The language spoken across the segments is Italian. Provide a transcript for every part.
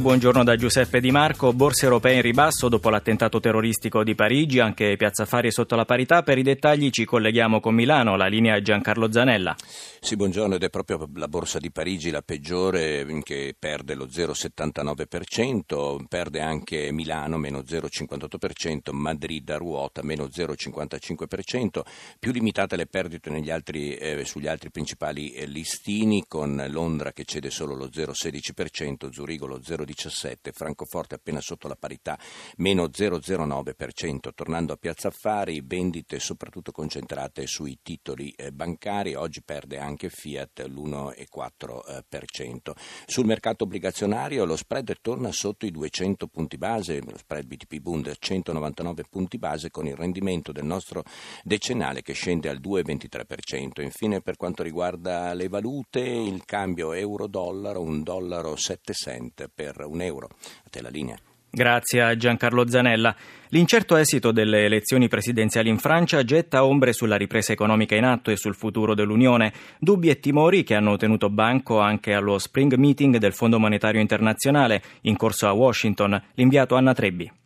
Buongiorno da Giuseppe Di Marco. Borse europee in ribasso dopo l'attentato terroristico di Parigi, anche Piazza Fari è sotto la parità. Per i dettagli ci colleghiamo con Milano, la linea Giancarlo Zanella. Sì, buongiorno, ed è proprio la borsa di Parigi la peggiore che perde lo 0,79%, perde anche Milano meno 0,58%, Madrid a ruota meno 0,55%, più limitate le perdite altri, eh, sugli altri principali eh, listini con Londra che cede solo lo 0,16%, Zurigo lo 0,17%. 0,17, Francoforte appena sotto la parità, meno 0,09%. Tornando a Piazza Affari, vendite soprattutto concentrate sui titoli eh, bancari, oggi perde anche Fiat l'1,4%. Sul mercato obbligazionario lo spread torna sotto i 200 punti base, lo spread BTP Bund 199 punti base con il rendimento del nostro decennale che scende al 2,23%. Infine per quanto riguarda le valute, il cambio euro-dollaro, un dollaro 7 cent per un euro. A te la linea. Grazie a Giancarlo Zanella. L'incerto esito delle elezioni presidenziali in Francia getta ombre sulla ripresa economica in atto e sul futuro dell'Unione, dubbi e timori che hanno tenuto banco anche allo Spring Meeting del Fondo Monetario Internazionale in corso a Washington. L'inviato Anna Trebbi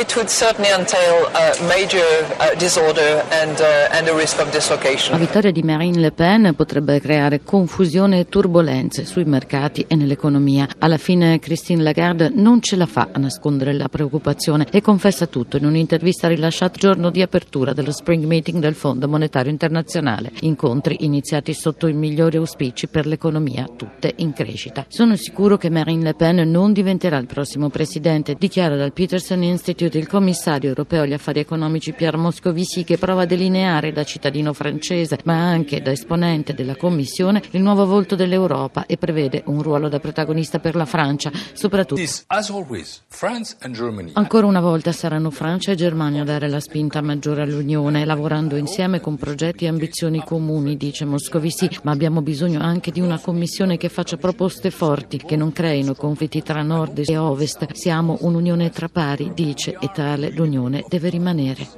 it would certainly entail a major uh, disorder and, uh, and a risk of dislocation. La vittoria di Marine Le Pen potrebbe creare confusione e turbulenze sui mercati e nell'economia. Alla fine Christine Lagarde non ce la fa a nascondere la preoccupazione e confessa tutto in un'intervista rilasciata giorno di apertura dello Spring Meeting del Fondo Monetario Internazionale. Incontri iniziati sotto i migliori auspici per l'economia, tutte in crescita. Sono sicuro che Marine Le Pen non diventerà il prossimo presidente, dichiara dal Peterson Institute il commissario europeo agli affari economici Pierre Moscovici che prova a delineare da cittadino francese ma anche da esponente della Commissione il nuovo volto dell'Europa e prevede un ruolo da protagonista per la Francia, soprattutto. Ancora una volta saranno Francia e Germania a dare la spinta maggiore all'Unione, lavorando insieme con progetti e ambizioni comuni, dice Moscovici, ma abbiamo bisogno anche di una Commissione che faccia proposte forti, che non creino conflitti tra nord e ovest. Siamo un'unione tra pari, dice e tale l'Unione deve rimanere.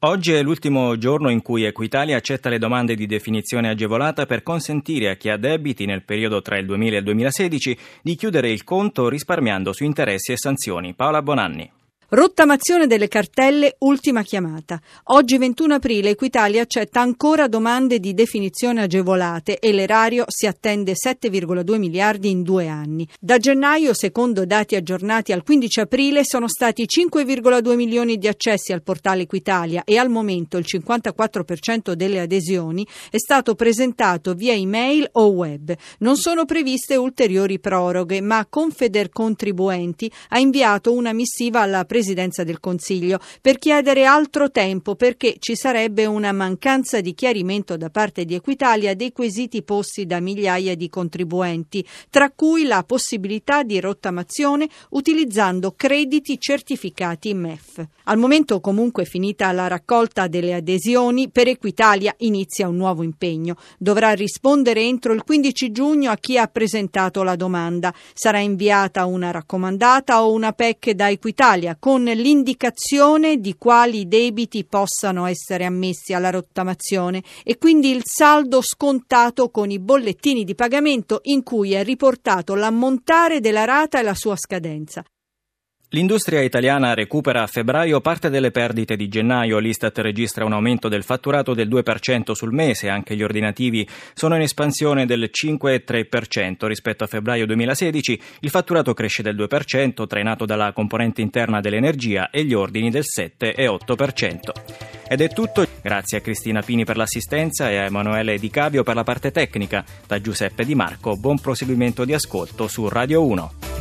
Oggi è l'ultimo giorno in cui Equitalia accetta le domande di definizione agevolata per consentire a chi ha debiti nel periodo tra il 2000 e il 2016 di chiudere il conto risparmiando su interessi e sanzioni. Paola Bonanni. Rottamazione delle cartelle, ultima chiamata. Oggi 21 aprile Equitalia accetta ancora domande di definizione agevolate e l'erario si attende 7,2 miliardi in due anni. Da gennaio, secondo dati aggiornati al 15 aprile, sono stati 5,2 milioni di accessi al portale Equitalia e al momento il 54% delle adesioni è stato presentato via email o web. Non sono previste ulteriori proroghe, ma Confedercontribuenti ha inviato una missiva alla Presidenza Presidenza del Consiglio per chiedere altro tempo perché ci sarebbe una mancanza di chiarimento da parte di Equitalia dei quesiti posti da migliaia di contribuenti, tra cui la possibilità di rottamazione utilizzando crediti certificati MEF. Al momento comunque finita la raccolta delle adesioni, per Equitalia inizia un nuovo impegno. Dovrà rispondere entro il 15 giugno a chi ha presentato la domanda. Sarà inviata una raccomandata o una PEC da Equitalia con l'indicazione di quali debiti possano essere ammessi alla rottamazione e quindi il saldo scontato con i bollettini di pagamento in cui è riportato l'ammontare della rata e la sua scadenza. L'industria italiana recupera a febbraio parte delle perdite di gennaio. L'Istat registra un aumento del fatturato del 2% sul mese. Anche gli ordinativi sono in espansione del 5,3% rispetto a febbraio 2016. Il fatturato cresce del 2%, trainato dalla componente interna dell'energia e gli ordini del 7,8%. Ed è tutto. Grazie a Cristina Pini per l'assistenza e a Emanuele Di Cavio per la parte tecnica. Da Giuseppe Di Marco, buon proseguimento di ascolto su Radio 1.